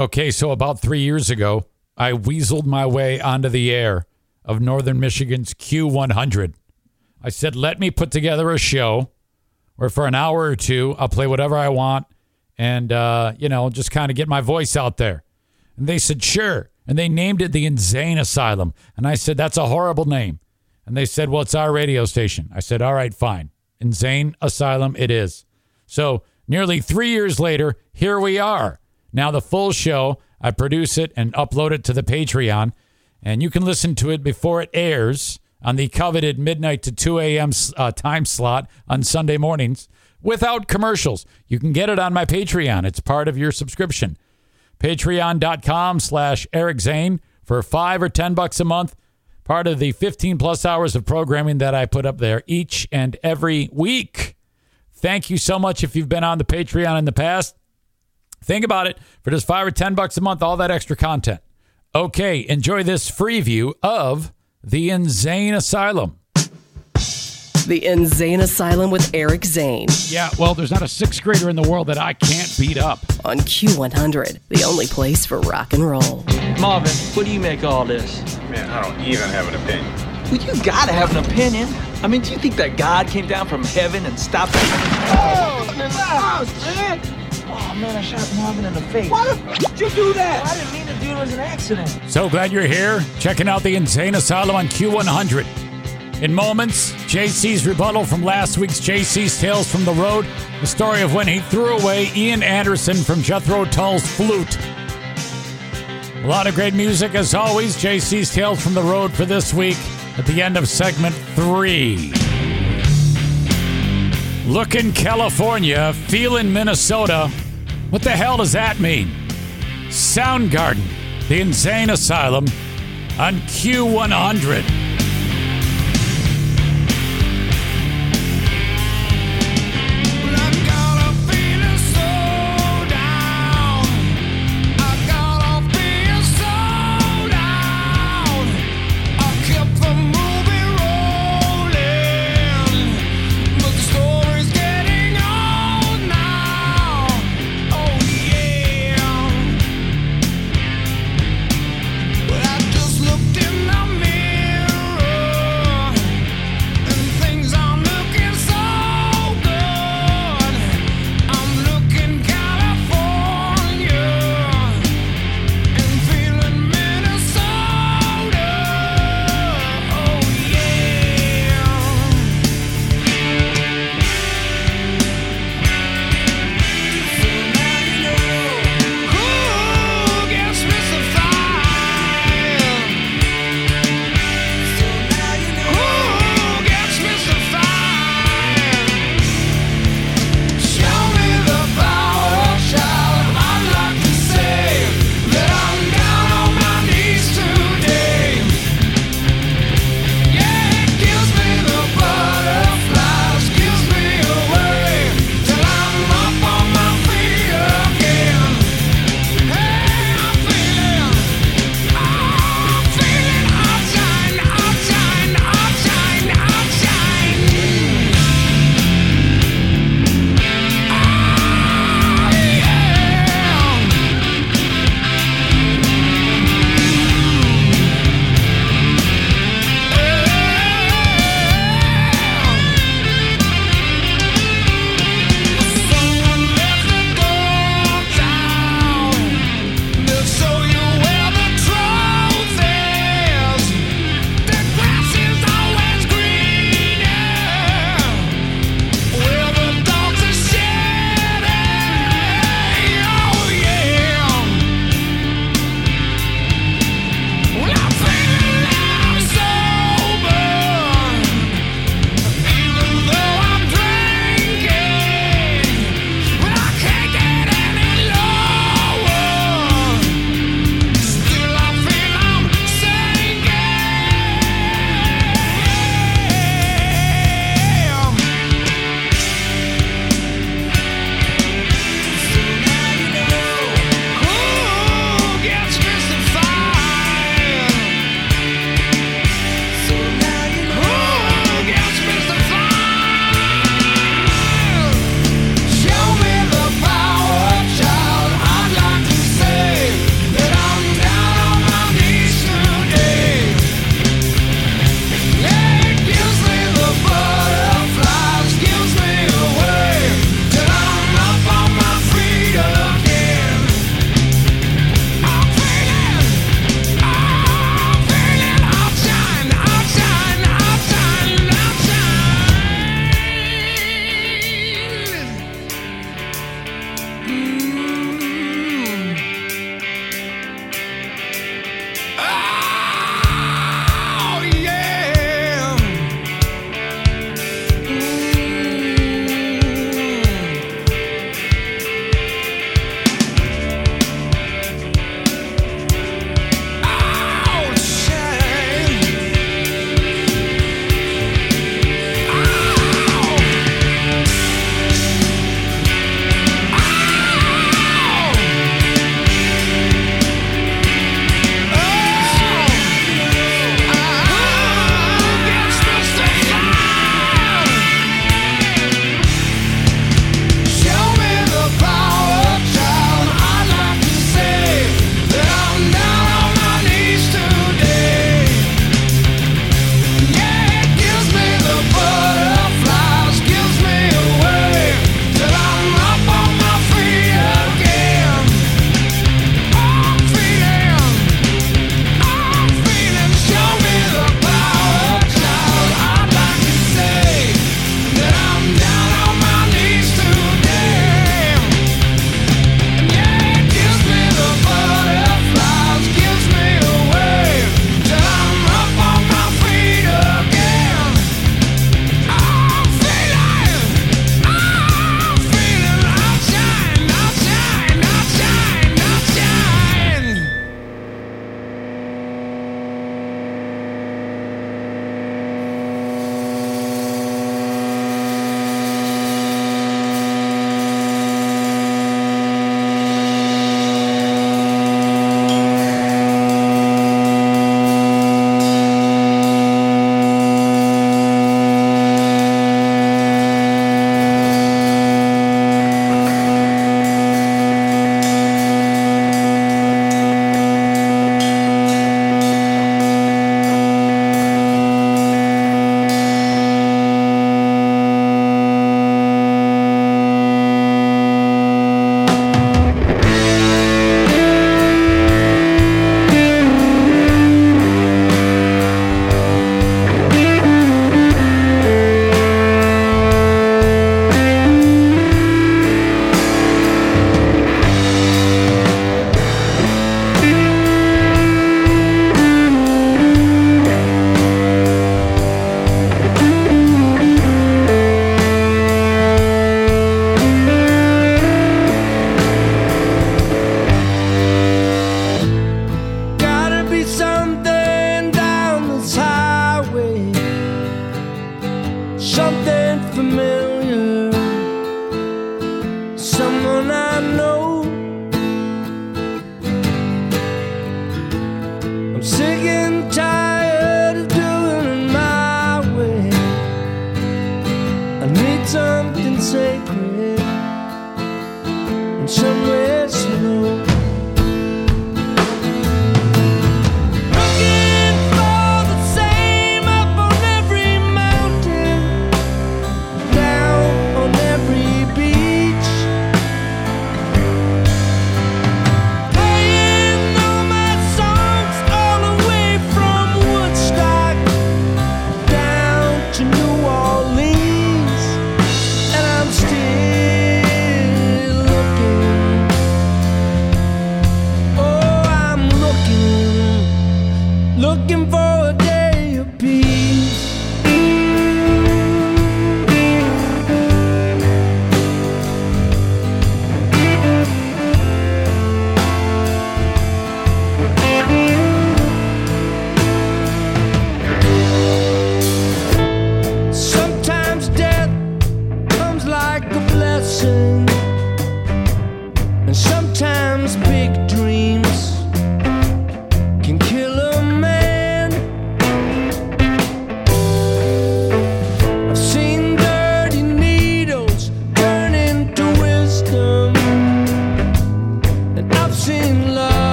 Okay, so about three years ago, I weaseled my way onto the air of Northern Michigan's Q100. I said, let me put together a show where for an hour or two, I'll play whatever I want and, uh, you know, just kind of get my voice out there. And they said, sure. And they named it the Insane Asylum. And I said, that's a horrible name. And they said, well, it's our radio station. I said, all right, fine. Insane Asylum it is. So nearly three years later, here we are. Now, the full show, I produce it and upload it to the Patreon. And you can listen to it before it airs on the coveted midnight to 2 a.m. Uh, time slot on Sunday mornings without commercials. You can get it on my Patreon. It's part of your subscription. Patreon.com slash Eric Zane for five or ten bucks a month. Part of the 15 plus hours of programming that I put up there each and every week. Thank you so much if you've been on the Patreon in the past. Think about it for just five or ten bucks a month, all that extra content. Okay, enjoy this free view of The Insane Asylum. The Insane Asylum with Eric Zane Yeah, well, there's not a sixth grader in the world that I can't beat up. on Q100, the only place for rock and roll. Marvin, what do you make of all this? Man, I don't even have an opinion. Well, you gotta have an opinion. I mean, do you think that God came down from heaven and stopped? Oh, man! Oh, Oh man, I shot Marvin in the face. Why the f- did you do that? I didn't mean to do it. It was an accident. So glad you're here, checking out The Insane Asylum on Q100. In moments, JC's rebuttal from last week's JC's Tales from the Road, the story of when he threw away Ian Anderson from Jethro Tull's flute. A lot of great music as always. JC's Tales from the Road for this week at the end of segment three. Look in California, feel in Minnesota. What the hell does that mean? Soundgarden, the Insane Asylum on Q100.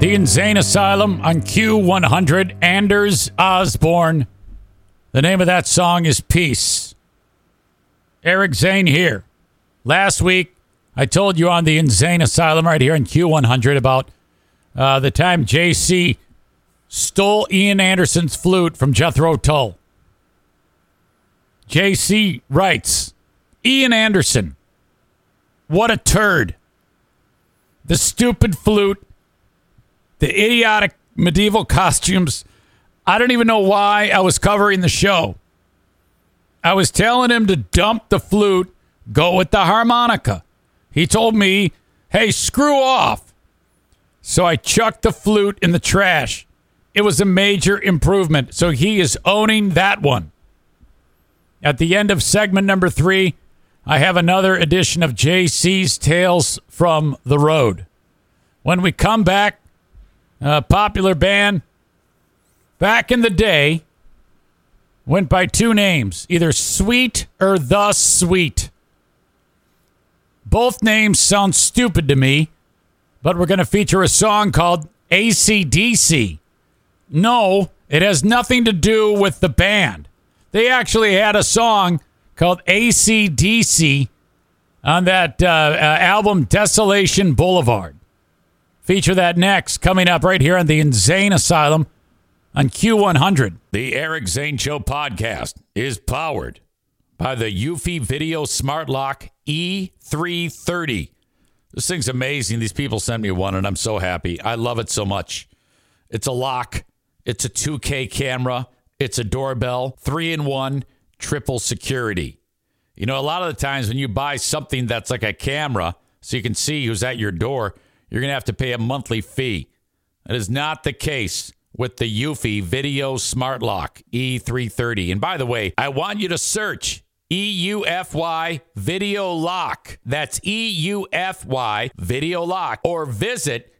The Insane Asylum on Q100, Anders Osborne. The name of that song is Peace. Eric Zane here. Last week, I told you on the Insane Asylum right here on Q100 about uh, the time JC stole Ian Anderson's flute from Jethro Tull. JC writes Ian Anderson, what a turd. The stupid flute the idiotic medieval costumes. I don't even know why I was covering the show. I was telling him to dump the flute, go with the harmonica. He told me, hey, screw off. So I chucked the flute in the trash. It was a major improvement. So he is owning that one. At the end of segment number three, I have another edition of JC's Tales from the Road. When we come back, a popular band back in the day went by two names either Sweet or The Sweet. Both names sound stupid to me, but we're going to feature a song called ACDC. No, It has nothing to do with the band. They actually had a song called ACDC on that uh, uh, album Desolation Boulevard. Feature that next, coming up right here on the Insane Asylum on Q100. The Eric Zane Show podcast is powered by the Eufy Video Smart Lock E330. This thing's amazing. These people sent me one, and I'm so happy. I love it so much. It's a lock, it's a 2K camera, it's a doorbell, three in one, triple security. You know, a lot of the times when you buy something that's like a camera, so you can see who's at your door, you're going to have to pay a monthly fee. That is not the case with the Eufy Video Smart Lock E330. And by the way, I want you to search EUFY Video Lock. That's EUFY Video Lock. Or visit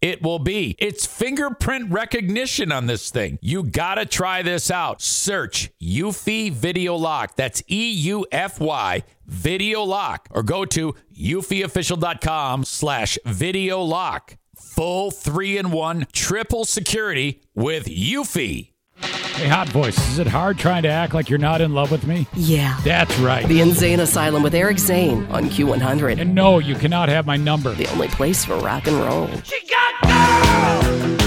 it will be. It's fingerprint recognition on this thing. You gotta try this out. Search Eufy Video Lock. That's E U F Y Video Lock. Or go to eufyofficial.com slash video lock. Full three in one triple security with Eufy. Hey, Hot Voice, is it hard trying to act like you're not in love with me? Yeah. That's right. The Insane Asylum with Eric Zane on Q100. And no, you cannot have my number. The only place for rock and roll. She got girls,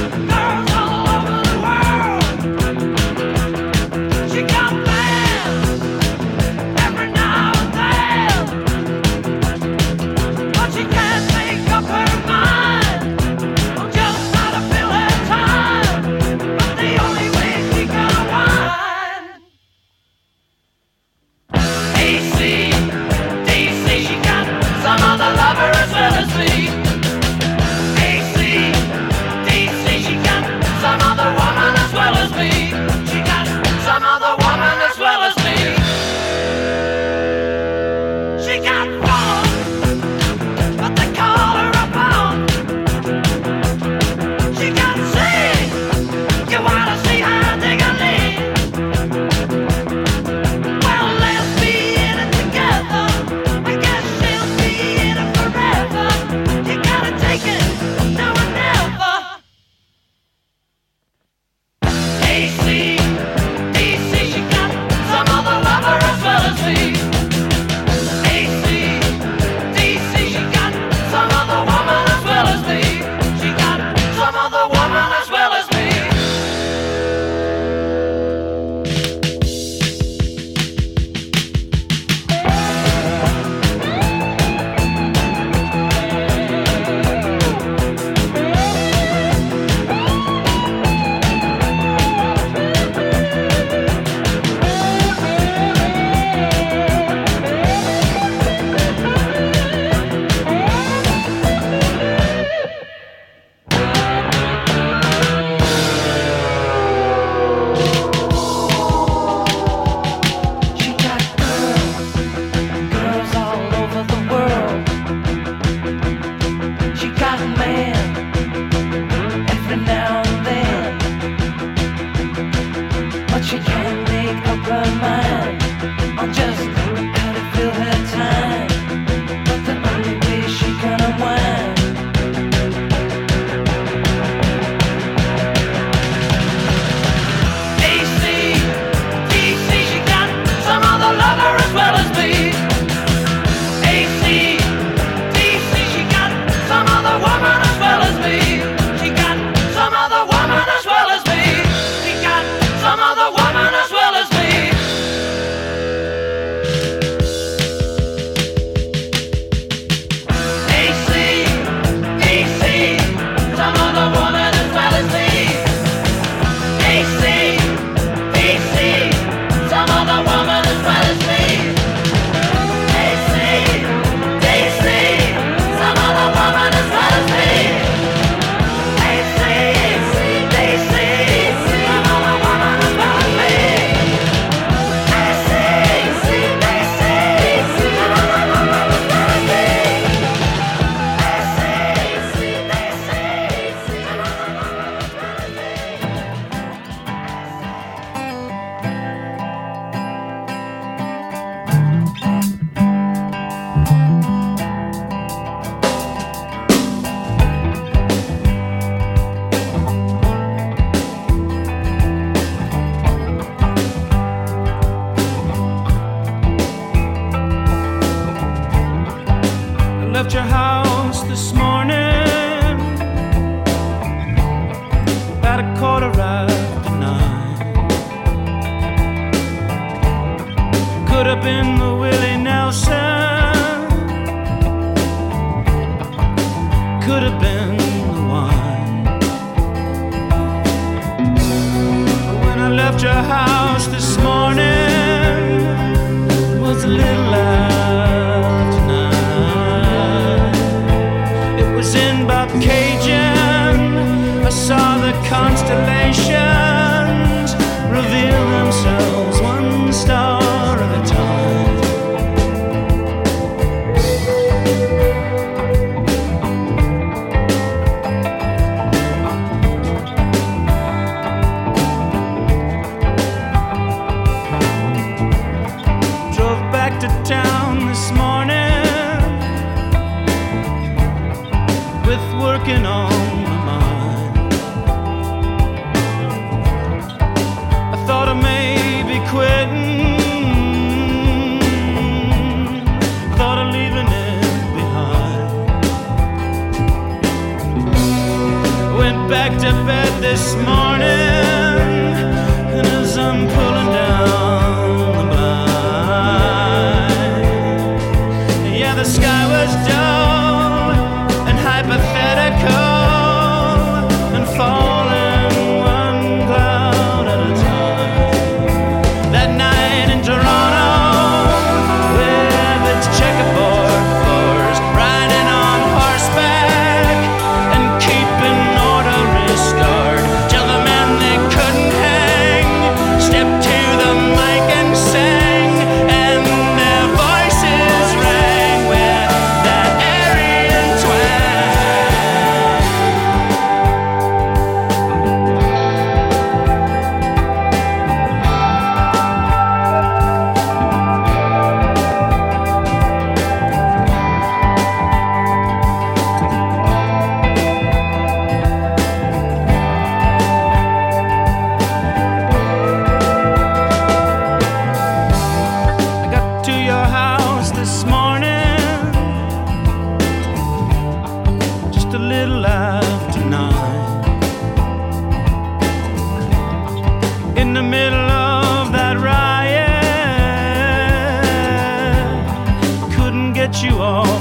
you off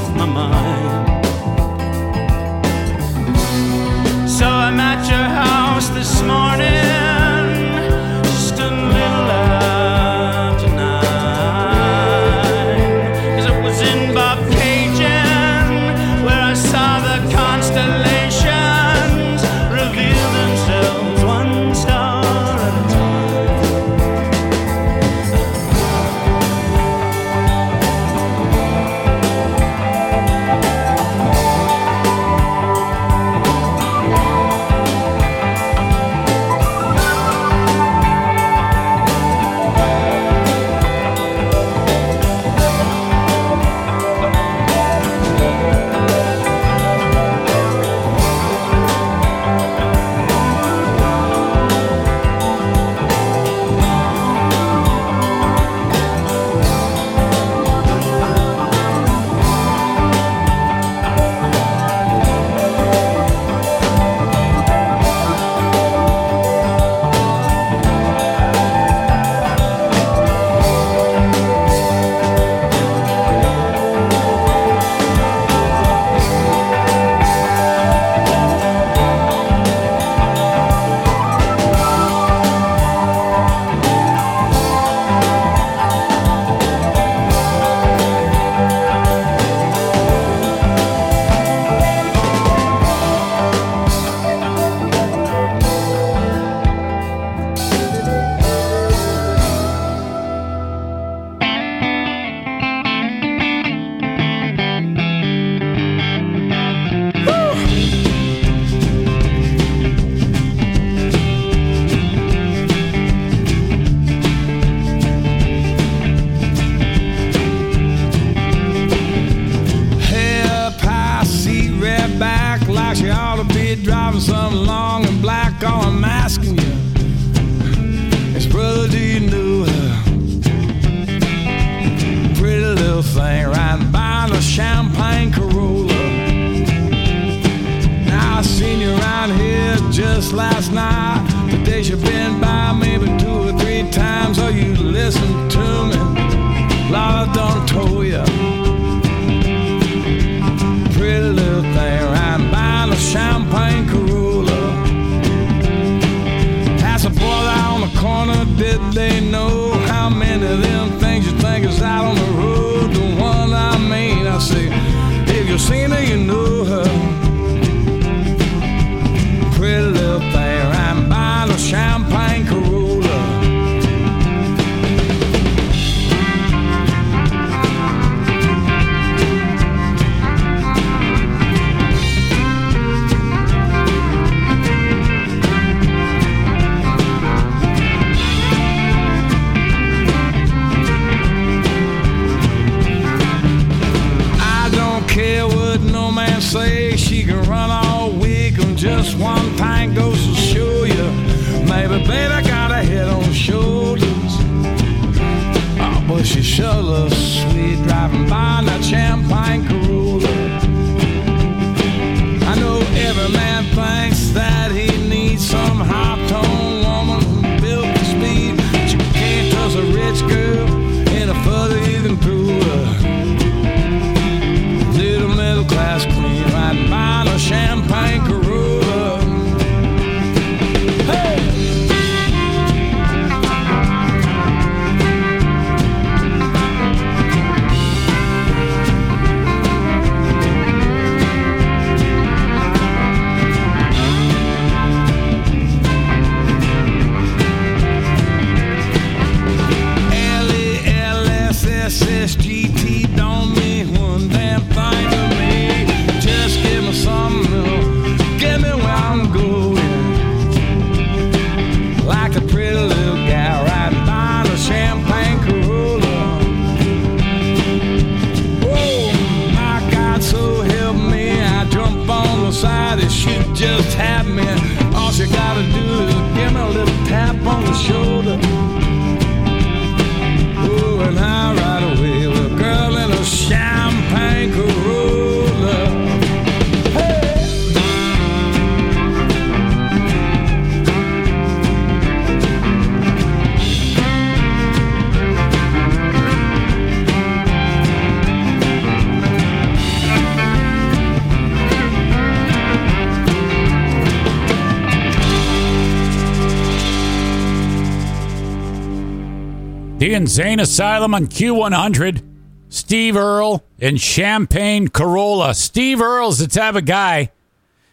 The Insane Asylum on Q100. Steve Earle and Champagne Corolla. Steve Earle's the type of guy,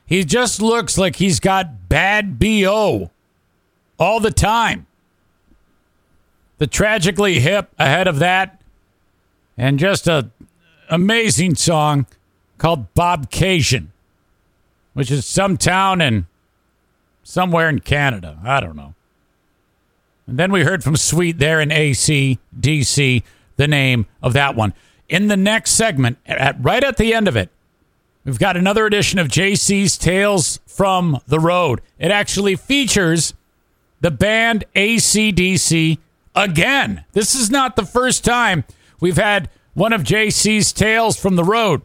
he just looks like he's got bad BO all the time. The Tragically Hip ahead of that, and just a amazing song called Bobcaygeon, which is some town in somewhere in Canada. I don't know. And then we heard from Sweet there in AC, DC, the name of that one. In the next segment, at, right at the end of it, we've got another edition of JC's Tales from the Road. It actually features the band ACDC again. This is not the first time we've had one of JC's Tales from the Road.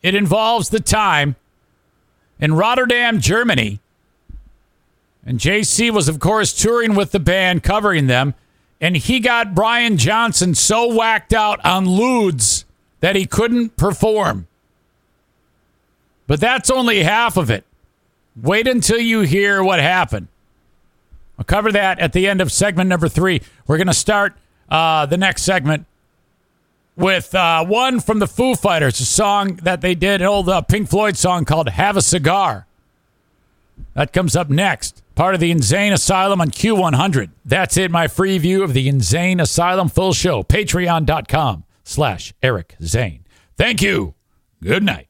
It involves the time in Rotterdam, Germany, and JC was, of course, touring with the band, covering them. And he got Brian Johnson so whacked out on Ludes that he couldn't perform. But that's only half of it. Wait until you hear what happened. I'll cover that at the end of segment number three. We're going to start uh, the next segment with uh, one from the Foo Fighters, a song that they did, an old uh, Pink Floyd song called Have a Cigar. That comes up next. Part of the InZane Asylum on Q100. That's it, my free view of the InZane Asylum full show. Patreon.com slash Eric Zane. Thank you. Good night.